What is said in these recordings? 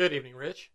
Good evening, Rich.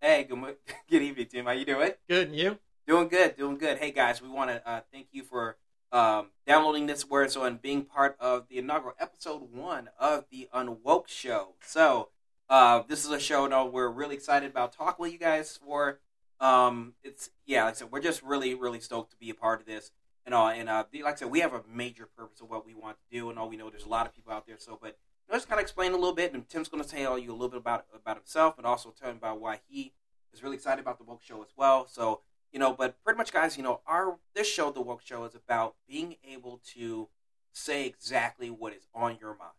Hey, good, mo- good evening, Tim. How you doing? Good, and you? Doing good, doing good. Hey, guys, we want to uh, thank you for um, downloading this word so and being part of the inaugural episode one of the Unwoke Show. So, uh, this is a show no, we're really excited about talking with you guys for. Um, it's yeah, like I said, we're just really, really stoked to be a part of this and all. And uh, like I said, we have a major purpose of what we want to do, and all we know there's a lot of people out there. So, but just kind of explain a little bit, and Tim's going to tell you a little bit about about himself, and also tell him about why he is really excited about the woke show as well. So, you know, but pretty much, guys, you know, our this show, the woke show, is about being able to say exactly what is on your mind.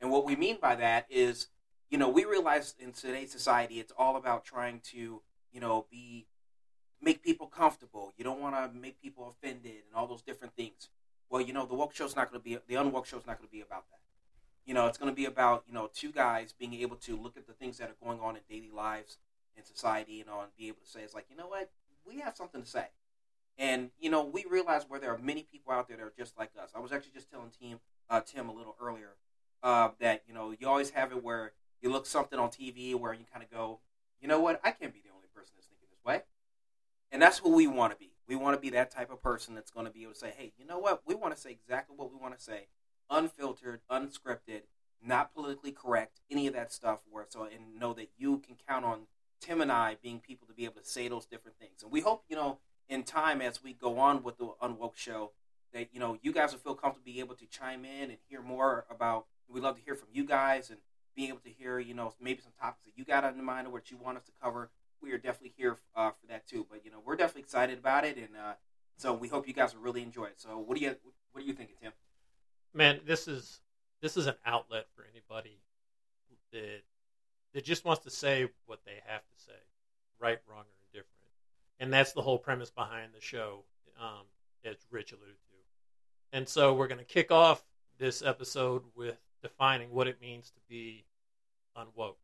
And what we mean by that is, you know, we realize in today's society, it's all about trying to, you know, be make people comfortable. You don't want to make people offended and all those different things. Well, you know, the woke show's not going to be the unwoke show's not going to be about that. You know, it's going to be about you know two guys being able to look at the things that are going on in daily lives in society, you know, and be able to say it's like, you know what, we have something to say. And you know, we realize where there are many people out there that are just like us. I was actually just telling Tim, uh, Tim a little earlier uh, that you know you always have it where you look something on TV where you kind of go, you know what, I can't be the only person that's thinking this way. And that's who we want to be. We want to be that type of person that's going to be able to say, hey, you know what, we want to say exactly what we want to say, unfiltered, unscripted, not politically correct, any of that stuff. Where so and know that you can count on Tim and I being people to be able to say those different things. And we hope, you know, in time as we go on with the Unwoke show, that, you know, you guys will feel comfortable being able to chime in and hear more about, we'd love to hear from you guys and being able to hear, you know, maybe some topics that you got on the mind or what you want us to cover. We are definitely here uh, for that too. But, you know, we're definitely excited about it. And uh, so we hope you guys will really enjoy it. So what do you, what are you thinking, Tim? Man, this is this is an outlet for anybody that that just wants to say what they have to say, right, wrong, or indifferent. And that's the whole premise behind the show, um, as Rich alluded to. And so we're going to kick off this episode with defining what it means to be unwoke.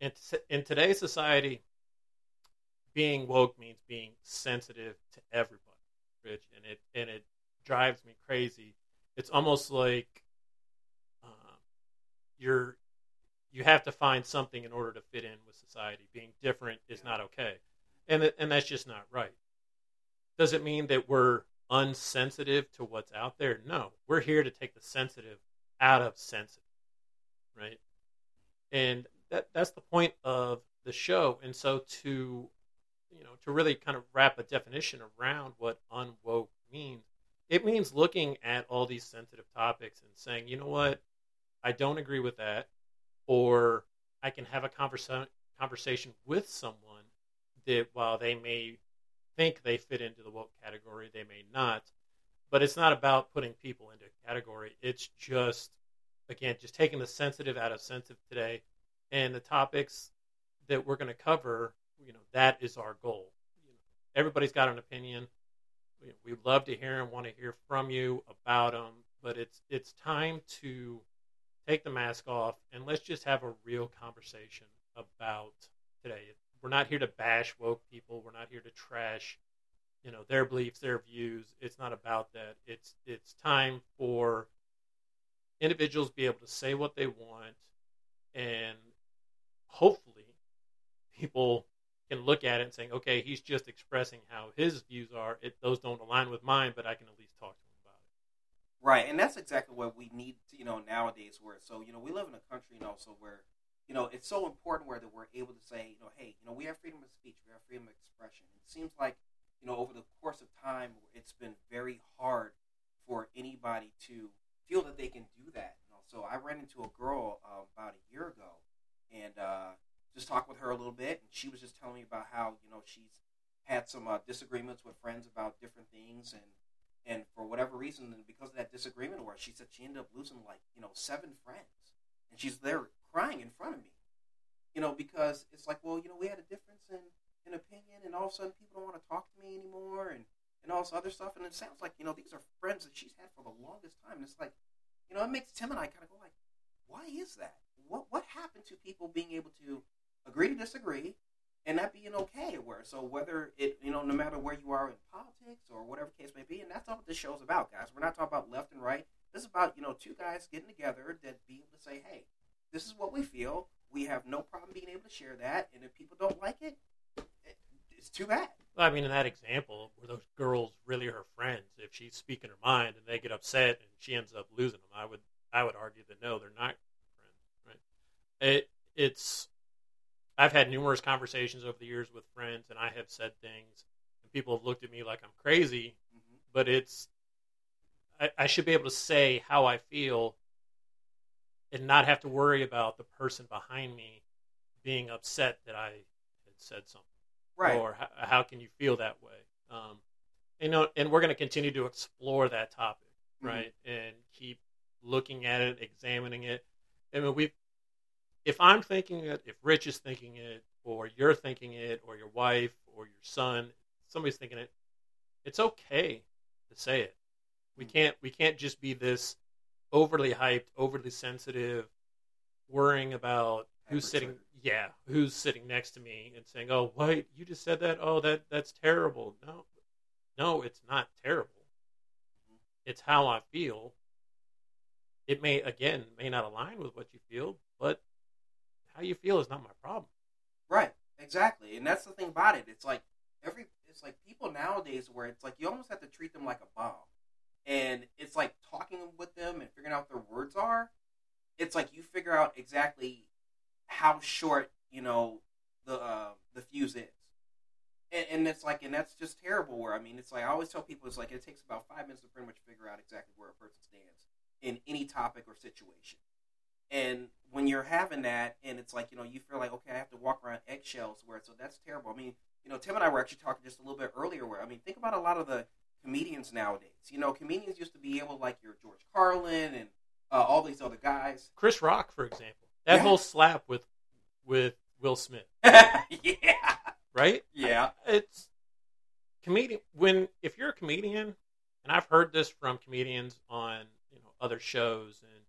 In, t- in today's society, being woke means being sensitive to everybody, Rich, and it and it drives me crazy. It's almost like um, you're you have to find something in order to fit in with society. Being different is not okay, and th- and that's just not right. Does it mean that we're unsensitive to what's out there? No, we're here to take the sensitive out of sensitive, right? And that that's the point of the show. And so to you know to really kind of wrap a definition around what unwoke means, it means looking at all these sensitive topics and saying, you know what, I don't agree with that or I can have a conversa- conversation with someone that while they may think they fit into the woke category, they may not. But it's not about putting people into a category. It's just, again, just taking the sensitive out of sensitive today. And the topics that we're going to cover, you know, that is our goal. You know, everybody's got an opinion. We, love to hear and want to hear from you about them. But it's it's time to take the mask off and let's just have a real conversation about today. We're not here to bash woke people. We're not here to trash, you know, their beliefs, their views. It's not about that. It's it's time for individuals be able to say what they want and hopefully people can look at it and saying, okay, he's just expressing how his views are. It, those don't align with mine, but I can at least talk to him. About it. Right, and that's exactly what we need, to, you know, nowadays. Where so, you know, we live in a country, you know, so where, you know, it's so important where that we're able to say, you know, hey, you know, we have freedom of speech, we have freedom of expression. It seems like, you know, over the course of time, it's been very hard for anybody to feel that they can do that. You know, so I ran into a girl uh, about a year ago, and uh, just talked with her a little bit, and she was just telling me about how, you know, she's had some uh, disagreements with friends about different things, and and for whatever reason, and because of that disagreement, where she said she ended up losing like you know seven friends, and she's there crying in front of me, you know, because it's like, well, you know, we had a difference in in opinion, and all of a sudden people don't want to talk to me anymore, and and all this other stuff, and it sounds like you know these are friends that she's had for the longest time, and it's like, you know, it makes Tim and I kind of go like, why is that? What what happened to people being able to agree to disagree and that being okay where so whether it you know no matter where you are in politics or whatever case may be and that's not what this show's about guys we're not talking about left and right this is about you know two guys getting together that be able to say hey this is what we feel We have no problem being able to share that, and if people don't like it, it it's too bad. Well, I mean, in that example, were those girls really her friends? If she's speaking her mind and they get upset and she ends up losing them, I would I would argue that no, they're not friends. Right? It it's I've had numerous conversations over the years with friends, and I have said things, and people have looked at me like I'm crazy. Mm-hmm. But it's I, I should be able to say how I feel, and not have to worry about the person behind me being upset that I had said something Right. or how, how can you feel that way um, you know and we're going to continue to explore that topic Mhm. right and keep looking at it examining it i mean we if i'm thinking it if rich is thinking it or you're thinking it or your wife or your son somebody's thinking it it's okay to say it. We Mhm. can't we can't just be this overly hyped overly sensitive worrying about who's sitting yeah who's sitting next to me and saying oh wait you just said that? Oh that that's terrible. No no it's not terrible. Mhm. it's how i feel. It may again may not align with what you feel but how you feel is not my problem Right, exactly, and that's the thing about it. It's like every, it's like people nowadays where it's like you almost have to treat them like a bomb, and it's like talking with them and figuring out what their words are. It's like you figure out exactly how short you know the uh, the fuse is, and, and it's like, and that's just terrible. Where I mean, it's like I always tell people, it's like it takes about five minutes to pretty much figure out exactly where a person stands in any topic or situation. And when you're having that, and it's like you know, you feel like okay, I have to walk around eggshells. Where so that's terrible. I mean, you know, Tim and I were actually talking just a little bit earlier. Where I mean, think about a lot of the comedians nowadays. You know, comedians used to be able like your George Carlin and uh, all these other guys. chris rock for example that Yeah. whole slap with with will smith yeah, right yeah, it's comedian when if you're a comedian and i've heard this from comedians on you know other shows and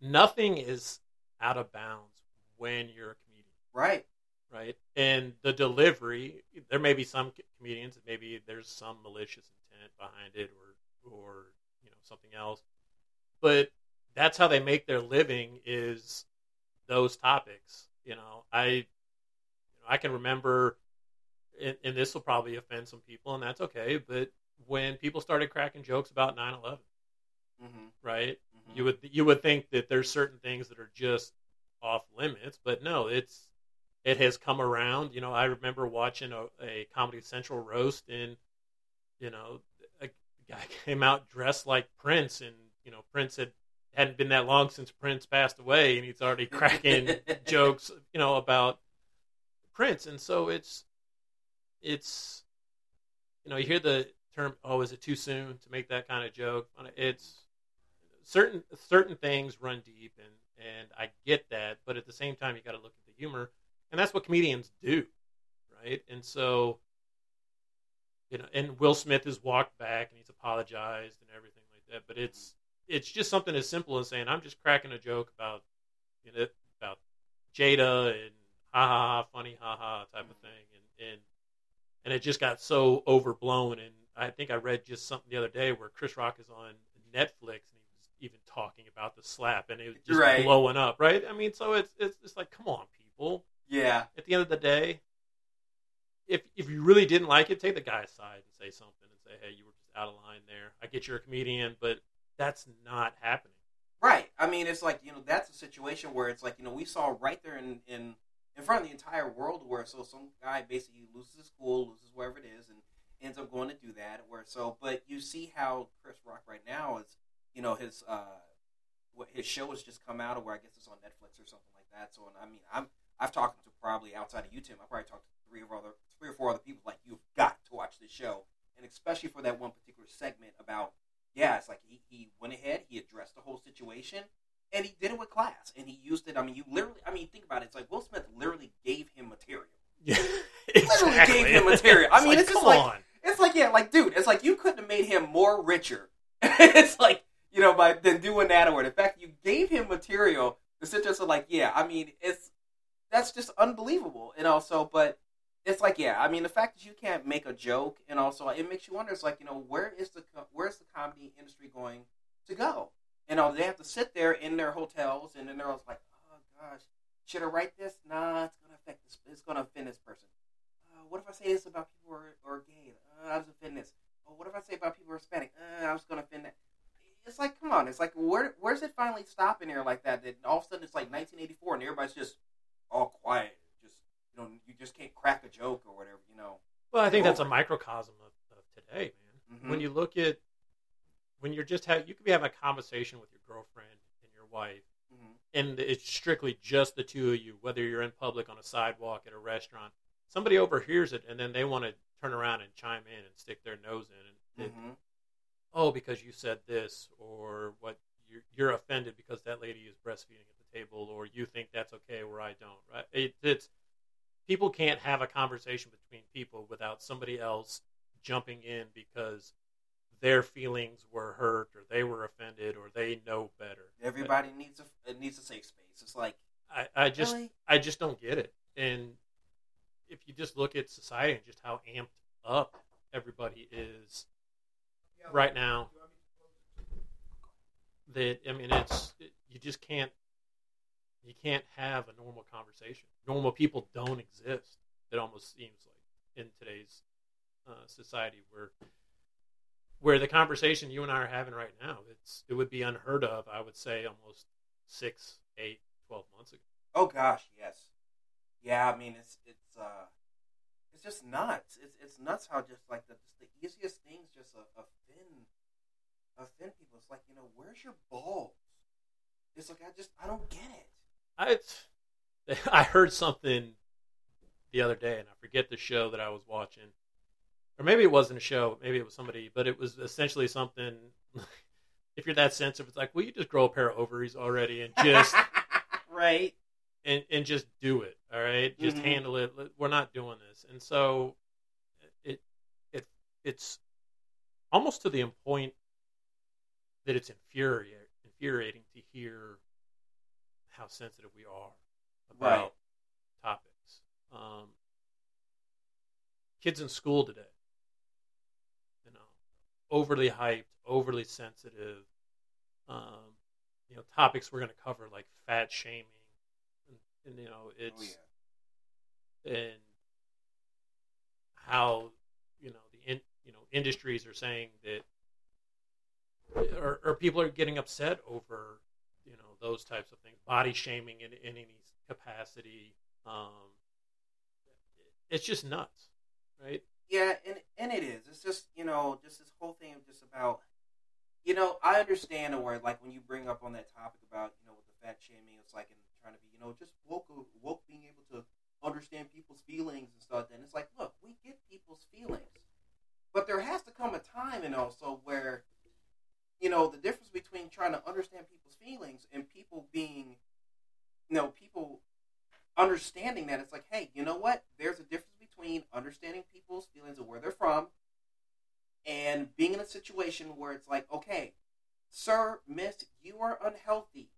nothing is out of bounds when you're a comedian right. right and the delivery there may be some comedians maybe there's some malicious intent behind it or or you know something else but that's how they make their living is those topics you know i you know, i can remember and, and this will probably offend some people and that's okay but when people started cracking jokes about 9-11 Mm-hmm. right. You would you would think that there's certain things that are just off limits, but no, it's it has come around. You know, I remember watching a, a Comedy Central roast, and you know, a guy came out dressed like Prince, and you know, Prince had hadn't been that long since Prince passed away, and he's already cracking jokes, you know, about Prince, and so it's it's you know, you hear the term, "Oh, is it too soon to make that kind of joke?" It's certain certain things run deep, and and I get that, but at the same time, you got to look at the humor, and that's what comedians do, right? And so, you know, and Will Smith has walked back and he's apologized and everything like that, but it's it's just something as simple as saying, "I'm just cracking a joke about you know about Jada and ha ha ha funny ha ha type of mm-hmm. thing," and and and it just got so overblown. And I think I read just something the other day where Chris Rock is on Netflix and he was even talking about the slap, and it was just Right. blowing up, right? I mean, so it's it's it's like, come on, people. Yeah, At the end of the day, if if you really didn't like it, take the guy aside and say something and say, hey, you were just out of line there. I get you're a comedian, but that's not happening. Right. I mean, it's like you know that's a situation where it's like you know we saw right there in in in front of the entire world where so some guy basically loses his cool, loses wherever it is, and ends up going to do that. Where so, but you see how Chris Rock right now is, you know, his uh, what his show has just come out, or where I guess it's on Netflix or something like that. So, and I mean, I'm I've talked to probably outside of you, Tim. I probably talked to three or other three or four other people like you've got to watch this show, and especially for that one particular segment about yeah, it's like he, he went ahead, he addressed the whole situation, and he did it with class, and he used it. I mean, you literally, I mean, think about it. It's like Will Smith literally gave him material. Yeah, Literally gave him material. I mean, it's just like- on. It's like, yeah, like, dude, it's like you couldn't have made him more richer. it's like, you know, by than doing that or the fact you gave him material The sit are like, yeah, I mean, it's that's just unbelievable, and also, but it's like, yeah, I mean, the fact that you can't make a joke, and also it makes you wonder. It's like, you know, where is the where's the comedy industry going to go? And all they have to sit there in their hotels, and then they're all like, oh gosh, should I write this? Nah, it's gonna affect this. It's gonna offend this person. Uh, what if I say this about people who are, who are gay? Uh, I was offend this. What if I say about people who are Hispanic? Uh, I was gonna offend that. It's like, come on. It's like, where where's it finally stopping here like that? That all of a sudden it's like 1984 and everybody's just all quiet. Just you know, you just can't crack a joke or whatever. You know. Well, I think that's a microcosm of, of today, man. Mhm. When you look at when you're just have you could be having a conversation with your girlfriend and your wife, Mhm. and it's strictly just the two of you, whether you're in public on a sidewalk at a restaurant. Somebody overhears it, and then they want to turn around and chime in and stick their nose in, and it, Mhm. Oh, because you said this, or what you're, you're offended because that lady is breastfeeding at the table, or you think that's okay where I don't. Right? It, it's people can't have a conversation between people without somebody else jumping in because their feelings were hurt, or they were offended, or they know better. Everybody needs a it needs a safe space. It's like I, I just really? I just don't get it. And if you just look at society and just how amped up everybody is right now, that I mean, it's you just can't you can't have a normal conversation. Normal people don't exist. It almost seems like in today's uh, society where where the conversation you and I are having right now, it's it would be unheard of. I would say almost six, eight, twelve months ago. Oh gosh, yes, yeah. I mean, it's it's uh, it's just nuts. It's it's nuts how just like the just the easiest things just uh, offend offend people. It's like you know, where's your balls? It's like I just I don't get it. I I heard something the other day, and I forget the show that I was watching, or maybe it wasn't a show, maybe it was somebody, but it was essentially something. If you're that sensitive, it's like, will you just grow a pair of ovaries already and just right. And and just do it? All right, just Mhm. handle it. We're not doing this, and so it it it's almost to the point that it's infuriating infuriating to hear how sensitive we are about Right. topics. Um, kids in school today, you know, overly hyped, overly sensitive. Um, you know, topics we're going to cover like fat shaming, and, you know, Oh it's yeah. and how you know the in, you know industries are saying that or, or people are getting upset over you know those types of things body shaming in, in any capacity um, it's just nuts right Yeah, and and it is. It's just you know, just this whole thing of just about, you know, I understand where like when you bring up on that topic about you know with the fat shaming, it's like and trying to be you know just woke woke being able to understand people's feelings and stuff. Then it's like, look, we get people's feelings, but there has to come a time and also where, you know, the difference between trying to understand people's feelings and people being, you know, people understanding that it's like, hey, you know what? There's a difference between understanding people's feelings and where they're from and being in a situation where it's like, okay, sir, miss, you are unhealthy.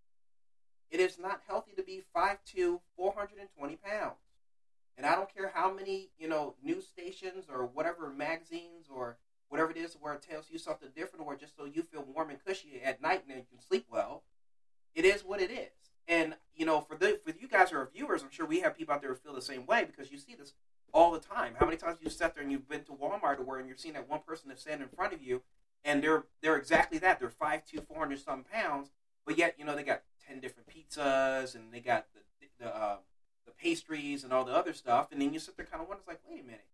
It is not healthy to be 5'2, 420 pounds. And I don't care how many, you know, news stations or whatever magazines or whatever it is where it tells you something different or just so you feel warm and cushy at night and you can sleep well. It is what it is. And, you know, for the for you guys who are viewers, I'm sure we have people out there who feel the same way because you see this all the time. How many times you sat there and you've been to Walmart or where and you're seeing that one person that's standing in front of you and they're they're exactly that. They're 5'2", 400 some pounds, but yet, you know, they got ten different pizzas and they got the the uh, the pastries and all the other stuff, and then you sit there kind of wonder, it's like, wait a minute,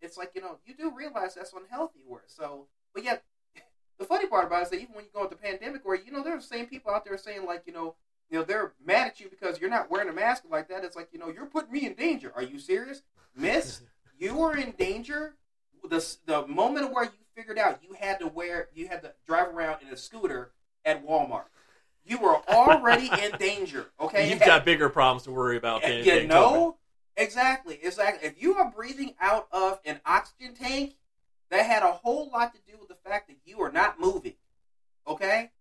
it's like you know, you do realize that's unhealthy. Where so, but yet, the funny part about it is that even when you go into the pandemic, where you know there are the same people out there saying like, you know, you know, they're mad at you because you're not wearing a mask like that. It's like, you know, you're putting me in danger. Are you serious, Miss? you are in danger. The the moment where you figured out you had to wear, you had to drive around in a scooter at Walmart. You were already in danger. Okay, you've got bigger problems to worry about than, you know exactly, exactly. If you are breathing out of an oxygen tank, that had a whole lot to do with the fact that you are not moving. Okay,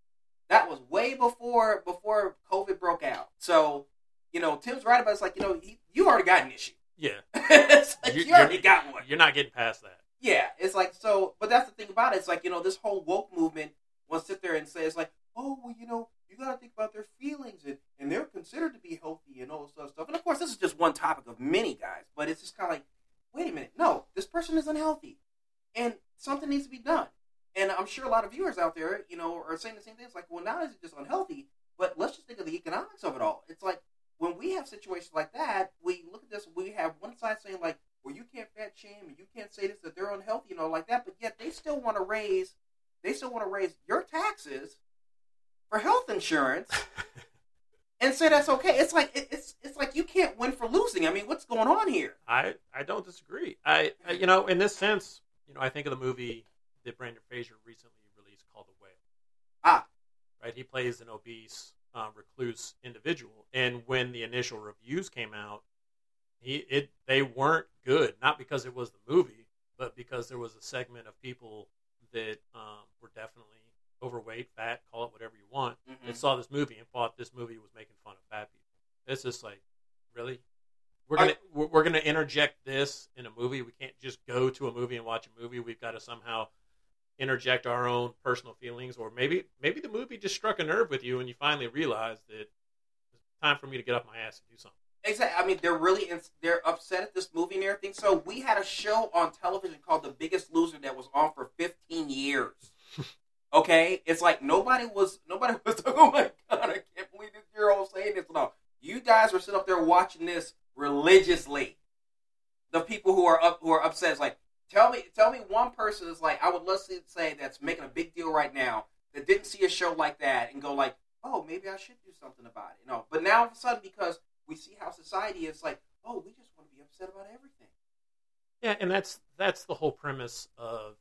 that was way before before COVID broke out. So, you know, Tim's right about it. it's like you know he, you already got an issue. Yeah it's like You- you, already got one. you're not getting past that Yeah, it's like so. But that's the thing about it. It's like you know this whole woke movement will sit there and say it's like, oh well, you know, you got to think about their feelings and and they're considered to be healthy and all this other stuff. And of course, this is just one topic of many guys, but it's just kind of like, wait a minute, no, this person is unhealthy, and something needs to be done. And I'm sure a lot of viewers out there, you know, are saying the same thing. It's like, well, not is it just unhealthy, but let's just think of the economics of it all. It's like when we have situations like that, we look at this, we have one side saying like, well, you can't fat shame and you can't say this that they're unhealthy, you know, like that, but yet they still want to raise, they still want to raise your taxes for health insurance. and say that's okay. It's like it, it's it's like you can't win for losing. I mean, what's going on here? I I don't disagree. I, I you know in this sense, you know, I think of the movie that Brendan Fraser recently released called The Whale. Ah, right? He plays an obese, uh, recluse individual, and when the initial reviews came out, he it they weren't good. Not because it was the movie, but because there was a segment of people that um, were definitely overweight, fat, call it whatever you want, Mhm. that saw this movie and thought this movie was making fun of fat people. It's just like, really? We're gonna we're, we're gonna interject this in a movie. We can't just go to a movie and watch a movie. We've got to somehow interject our own personal feelings, or maybe maybe the movie just struck a nerve with you, and you finally realized that it's time for me to get up my ass and do something. Exactly. I mean, they're really ins- they're upset at this movie and everything. So we had a show on television called The Biggest Loser that was on for 15 years. okay, it's like nobody was nobody was oh my god, I can't believe this girl saying this. No, you guys were sitting up there watching this religiously. The people who are up who are upset is like, tell me, tell me one person is like, I would love to say that's making a big deal right now that didn't see a show like that and go like, oh, maybe I should do something about it. No, but now all of a sudden because we see how society is like, oh, we just want to be upset about everything. Yeah, and that's that's the whole premise of.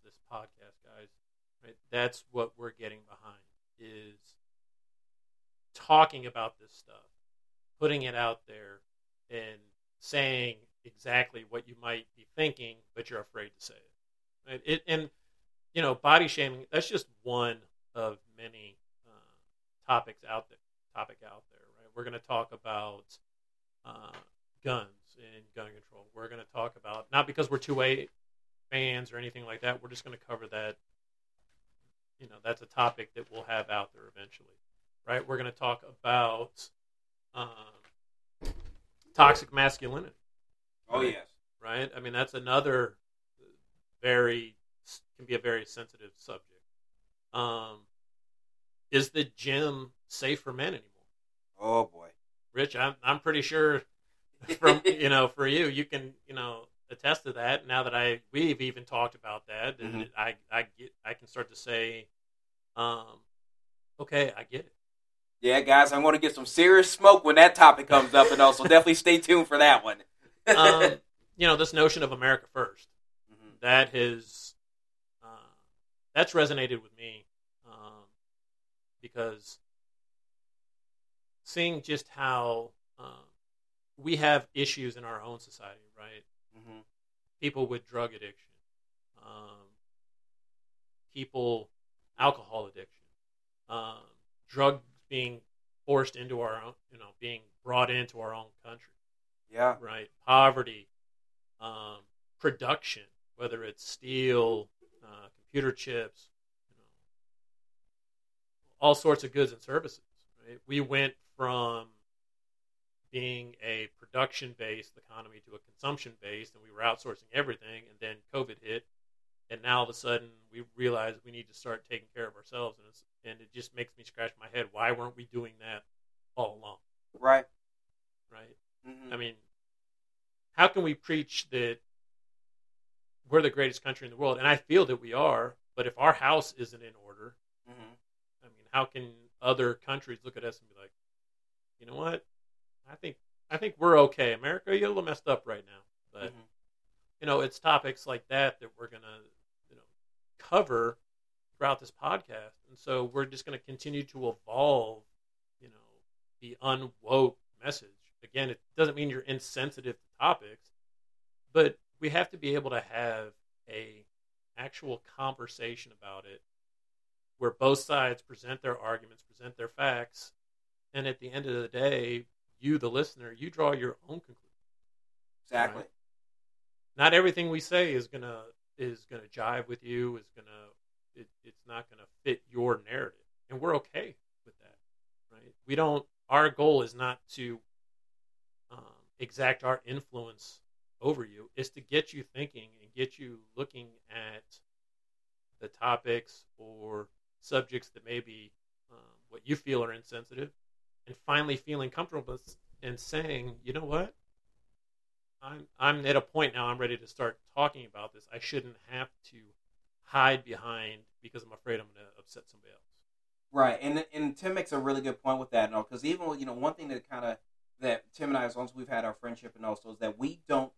Right? That's what we're getting behind is talking about this stuff, putting it out there, and saying exactly what you might be thinking, but you're afraid to say it. Right? It and you know, body shaming. That's just one of many uh, topics out there. Topic out there, right? We're going to talk about uh, guns and gun control. We're going to talk about not because we're two A fans or anything like that. We're just going to cover that. You know, that's a topic that we'll have out there eventually, right? We're going to talk about um, toxic masculinity, Oh yes. right? I mean, that's another very can be a very sensitive subject. Um, is the gym safe for men anymore? Oh boy. Rich, I'm I'm pretty sure from you know for you you can you know attest to that now that I we've even talked about that and Mhm. I I get I can start to say um okay I get it Yeah, guys, I'm going to get some serious smoke when that topic comes up, and also definitely stay tuned for that one. um you know this notion of America first Mhm. that has uh, that's resonated with me um, because seeing just how um, we have issues in our own society right Mhm. people with drug addiction, um, people alcohol addiction, um, drugs being forced into our own, you know, being brought into our own country, Yeah. right? Poverty, um, production, whether it's steel, uh, computer chips, you know, all sorts of goods and services. Right? We went from being a production based economy to a consumption based, and we were outsourcing everything. And then COVID hit, and now all of a sudden we realize we need to start taking care of ourselves. And, it's, and it just makes me scratch my head. Why weren't we doing that all along? Right. Right? Mhm. I mean, how can we preach that we're the greatest country in the world? And I feel that we are. But if our house isn't in order, Mhm. I mean, how can other countries look at us and be like, you know what? I think I think we're okay. America, you're a little messed up right now. But Mhm. you know, it's topics like that that we're gonna, you know, cover throughout this podcast. And so we're just gonna continue to evolve, you know, the unwoke message. Again, it doesn't mean you're insensitive to topics, but we have to be able to have a actual conversation about it where both sides present their arguments, present their facts, and at the end of the day, you, the listener, you draw your own conclusion. Exactly. Right. Not everything we say is gonna is gonna jive with you. Is gonna it, it's not gonna fit your narrative, and we're okay with that, right? We don't. Our goal is not to um, exact our influence over you. Is to get you thinking and get you looking at the topics or subjects that maybe um, what you feel are insensitive, and finally feeling comfortable and saying, you know what, I'm I'm at a point now. I'm ready to start talking about this. I shouldn't have to hide behind because I'm afraid I'm going to upset somebody else. Right, and and Tim makes a really good point with that, no, because even you know one thing that kind of that Tim and I, as long as we've had our friendship and also is that we don't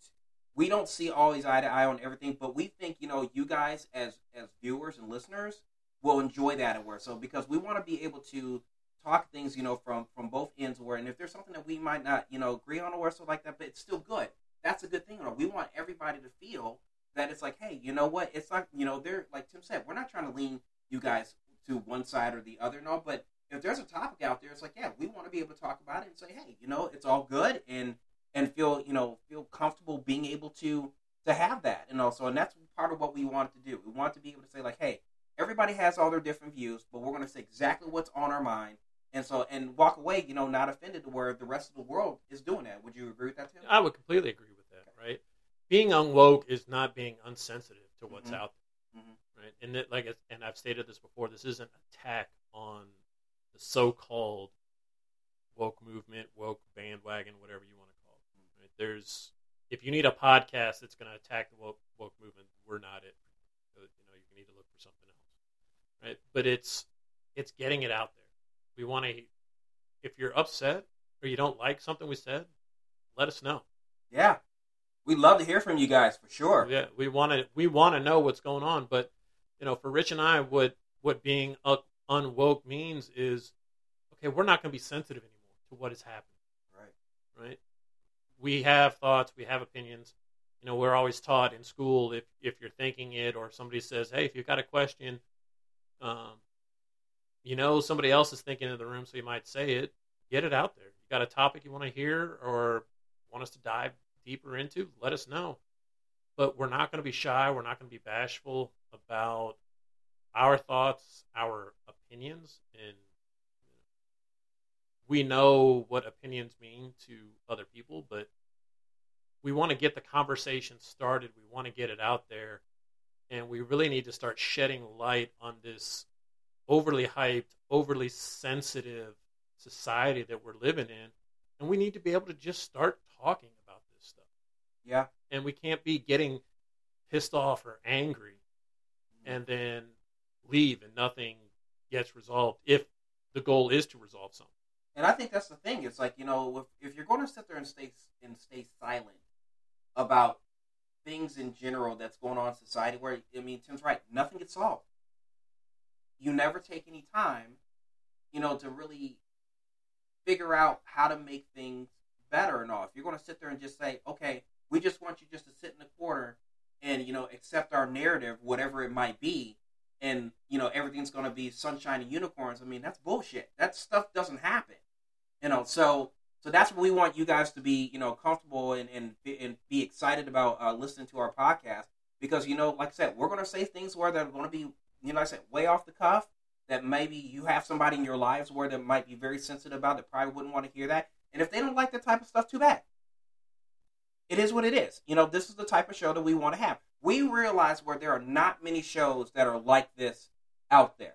we don't see always eye to eye on everything, but we think you know you guys as as viewers and listeners will enjoy that and where so because we want to be able to talk things you know from from both ends where and if there's something that we might not you know agree on or so like that, but it's still good. That's a good thing. Know, we want everybody to feel that it's like, hey, you know what? It's like you know they're like Tim said, we're not trying to lean you guys to one side or the other, no, but if there's a topic out there, it's like, yeah, we want to be able to talk about it and say, hey, you know, it's all good and and feel you know feel comfortable being able to to have that and also and that's part of what we wanted to do we want to be able to say like hey everybody has all their different views but we're going to say exactly what's on our mind and so and walk away you know not offended to where the rest of the world is doing that would you agree with that tim I would completely agree with that. Right, being unwoke is not being unsensitive to what's Mhm. out there. Right, and it, like and I've stated this before. This isn't an attack on the so-called woke movement, woke bandwagon, whatever you want to call it. Right? There's if you need a podcast that's going to attack the woke, woke movement, we're not it. Uh, You know, you need to look for something else, right? But it's it's getting it out there. We want to. If you're upset or you don't like something we said, let us know. yeah we'd love to hear from you guys for sure Yeah, we want to we want to know what's going on, but you know, for Rich and I, what what being unwoke means is, okay, we're not going to be sensitive anymore to what has happened. right right? We have thoughts, we have opinions. You know, we're always taught in school if if you're thinking it, or somebody says, "Hey, if you've got a question," um, you know, somebody else is thinking in the room, so you might say it. Get it out there. You got a topic you want to hear, or want us to dive deeper into? Let us know. But we're not going to be shy. We're not going to be bashful about our thoughts, our opinions, and we know what opinions mean to other people, but we want to get the conversation started. We want to get it out there. And we really need to start shedding light on this overly hyped, overly sensitive society that we're living in. And we need to be able to just start talking about this stuff. yeah And we can't be getting pissed off or angry mm-hmm. and then leave and nothing gets resolved if the goal is to resolve something. And I think that's the thing. It's like you know, if, if you're going to sit there and stay and stay silent about things in general that's going on in society, where I mean, Tim's right, nothing gets solved. You never take any time, you know, to really figure out how to make things better and all. If you're going to sit there and just say, okay, we just want you just to sit in the corner and you know accept our narrative, whatever it might be, and you know everything's going to be sunshine and unicorns. I mean, that's bullshit. That stuff doesn't happen. You know, so so that's what we want you guys to be, you know, comfortable and and, be- and be excited about uh, listening to our podcast because you know, like I said, we're going to say things where they're going to be, you know, I said, way off the cuff. That maybe you have somebody in your lives where that might be very sensitive about that probably wouldn't want to hear that. And if they don't like that type of stuff, too bad. It is what it is. You know, this is the type of show that we want to have. We realize where there are not many shows that are like this out there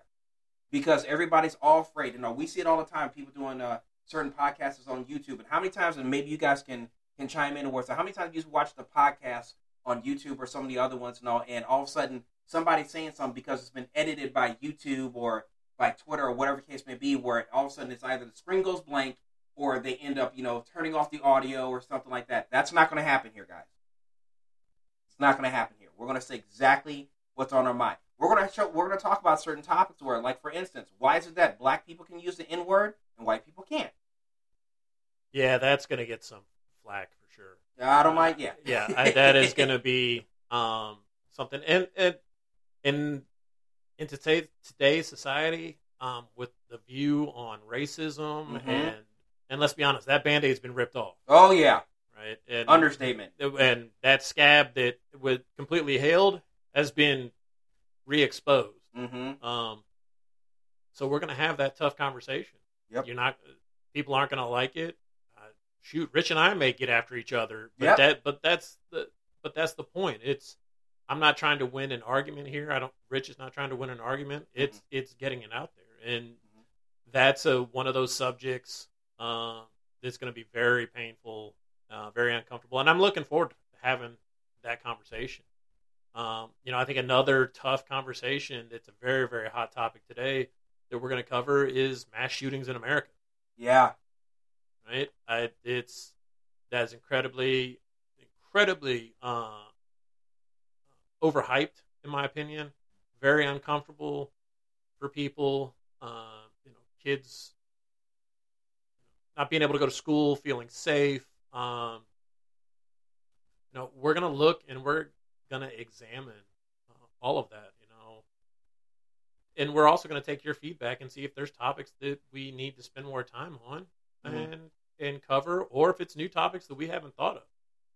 because everybody's all afraid. You know, we see it all the time. People doing uh, certain podcasts on YouTube, and how many times, and maybe you guys can can chime in words. So how many times you watch the podcast on YouTube or some of the other ones and all, and all of a sudden somebody's saying something because it's been edited by YouTube or by Twitter or whatever case may be, where all of a sudden it's either the screen goes blank or they end up, you know, turning off the audio or something like that. That's not going to happen here, guys. It's not going to happen here. We're going to say exactly what's on our mind. We're going to show, we're going to talk about certain topics where, like for instance, why is it that black people can use the N word and white people can't? Yeah, that's going to get some flack for sure. I don't mind. Yeah, yeah, I, that is going to be um, something. And, and in in today, today's society, um, with the view on racism Mhm. and and let's be honest, that band aid's been ripped off, Oh yeah, right? And understatement. and that scab that was completely healed has been re-exposed. Mm-hmm. Um, so we're going to have that tough conversation. Yep. You're not. People aren't going to like it. Uh, shoot, Rich and I may get after each other, but Yep. that but that's the but that's the point. It's I'm not trying to win an argument here. I don't. Rich is not trying to win an argument. It's it's getting it out there, and that's a one of those subjects uh, that's going to be very painful, uh, very uncomfortable, and I'm looking forward to having that conversation. Um, you know, I think another tough conversation that's a very very hot topic today that we're going to cover is mass shootings in America Yeah. right? I, it's that's incredibly, incredibly uh, overhyped, in my opinion. Very uncomfortable for people. Uh, you know, kids not being able to go to school, feeling safe. Um, you know, we're gonna look and we're gonna examine uh, all of that. You know, and we're also gonna take your feedback and see if there's topics that we need to spend more time on Mhm. and and cover, or if it's new topics that we haven't thought of.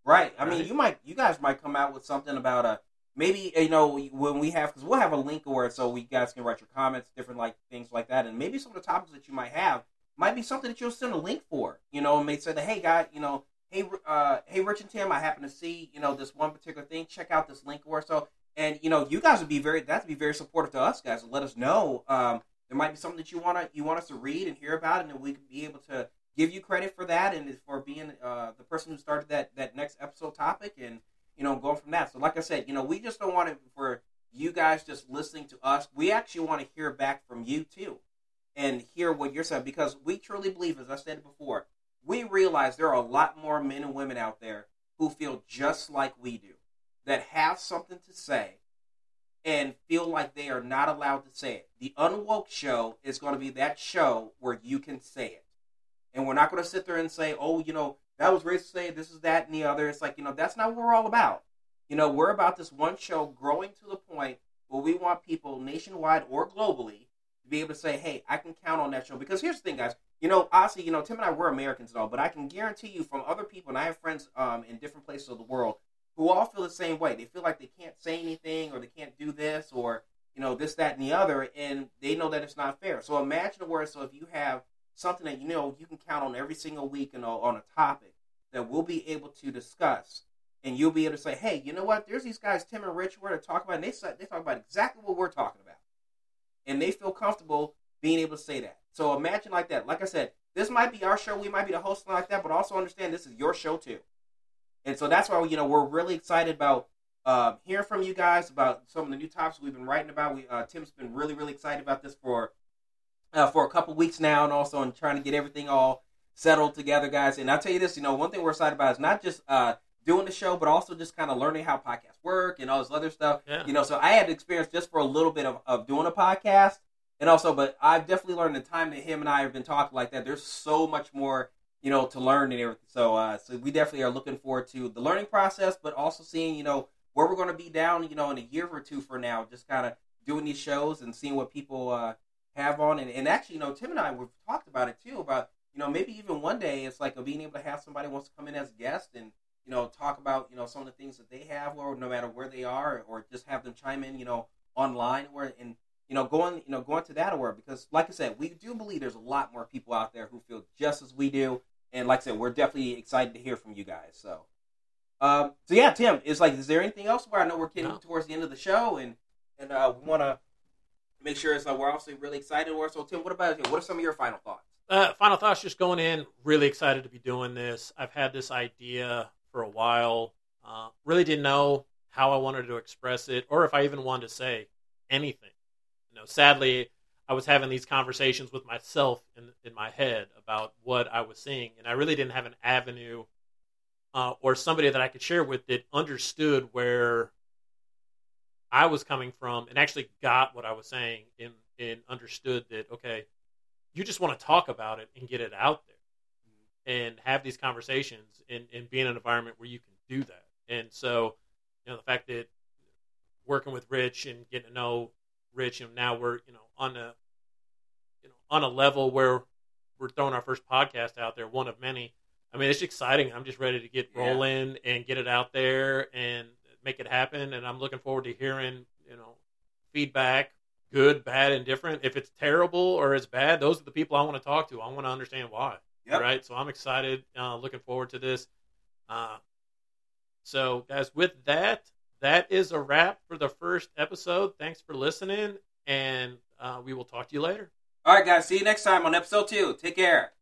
Right. I mean, you might, you guys might come out with something about a maybe you know when we have because we'll have a link where so we guys can write your comments, different like things like that, and maybe some of the topics that you might have might be something that you'll send a link for. You know, and may say that hey guy, you know, hey uh, hey Rich and Tim, I happen to see you know this one particular thing. Check out this link or so, and you know you guys would be very that'd be very supportive to us guys let us know. Um, there might be something that you wanna you want us to read and hear about, and then we could be able to give you credit for that and for being uh, the person who started that that next episode topic and you know going from that. So like I said, you know we just don't want it for you guys just listening to us. We actually want to hear back from you too and hear what you're saying because we truly believe, as I said before, we realize there are a lot more men and women out there who feel just like we do that have something to say and feel like they are not allowed to say it. The Unwoke Show is going to be that show where you can say it. And we're not going to sit there and say, oh, you know, that was racist say this is that and the other. It's like, you know, that's not what we're all about. You know, we're about this one show growing to the point where we want people nationwide or globally to be able to say, hey, I can count on that show. Because here's the thing, guys. You know, honestly, you know, Tim and I, we're Americans and all, but I can guarantee you from other people, and I have friends um, in different places of the world who all feel the same way. They feel like they can't say anything or they can't do this or, you know, this, that, and the other, and they know that it's not fair. So imagine a word, so if you have something that you know you can count on every single week and on a topic that we'll be able to discuss, and you'll be able to say, "Hey, you know what? There's these guys, Tim and Rich, where to talk about, and they they talk about exactly what we're talking about, and they feel comfortable being able to say that. So imagine like that. Like I said, this might be our show. We might be the host like that, but also understand this is your show too. And so that's why you know we're really excited about uh, hearing from you guys about some of the new topics we've been writing about. We uh, Tim's been really really excited about this for uh, for a couple weeks now, and also in trying to get everything all settled together, guys. And I'll tell you this, you know, one thing we're excited about is not just uh, doing the show, but also just kind of learning how podcasts work and all this other stuff. Yeah. You know, so I had experience just for a little bit of, of doing a podcast, and also, but I've definitely learned the time that him and I have been talking like that. There's so much more, you know, to learn and everything. So, uh, so we definitely are looking forward to the learning process, but also seeing, you know, where we're going to be down, you know, in a year or two for now, just kind of doing these shows and seeing what people uh, have on. And, and actually, you know, Tim and I we've talked about it too about, you know, maybe even one day it's like being able to have somebody wants to come in as a guest and you know talk about you know some of the things that they have, or no matter where they are, or just have them chime in, you know, online or and you know going you know going to that aware because like I said, we do believe there's a lot more people out there who feel just as we do. And like I said, we're definitely excited to hear from you guys. So, um, so yeah, Tim, is like, is there anything else? Where I know we're getting No. towards the end of the show, and and uh, we want to make sure it's like we're also really excited. Or so, Tim, what about you? What are some of your final thoughts? Uh, final thoughts just going in, really excited to be doing this. I've had this idea for a while. Uh, really didn't know how I wanted to express it or if I even wanted to say anything. You know, sadly, I was having these conversations with myself in, in my head about what I was seeing, and I really didn't have an avenue uh, or somebody that I could share with that understood where I was coming from and actually got what I was saying and, and understood that, okay, you just want to talk about it and get it out there and have these conversations and, and be in an environment where you can do that. And so, you know, the fact that working with Rich and getting to know Rich and now we're, you know, on a, you know, on a level where we're throwing our first podcast out there, one of many. I mean, it's exciting. I'm just ready to get Yeah. rolling and get it out there and make it happen. And I'm looking forward to hearing, you know, feedback, good, bad, and different. If it's terrible or it's bad, those are the people I want to talk to. I want to understand why. Yep. Right. So I'm excited. Uh, looking forward to this. Uh, so, guys, with that, that is a wrap for the first episode. Thanks for listening, and uh, we will talk to you later. All right, guys. See you next time on episode two. Take care.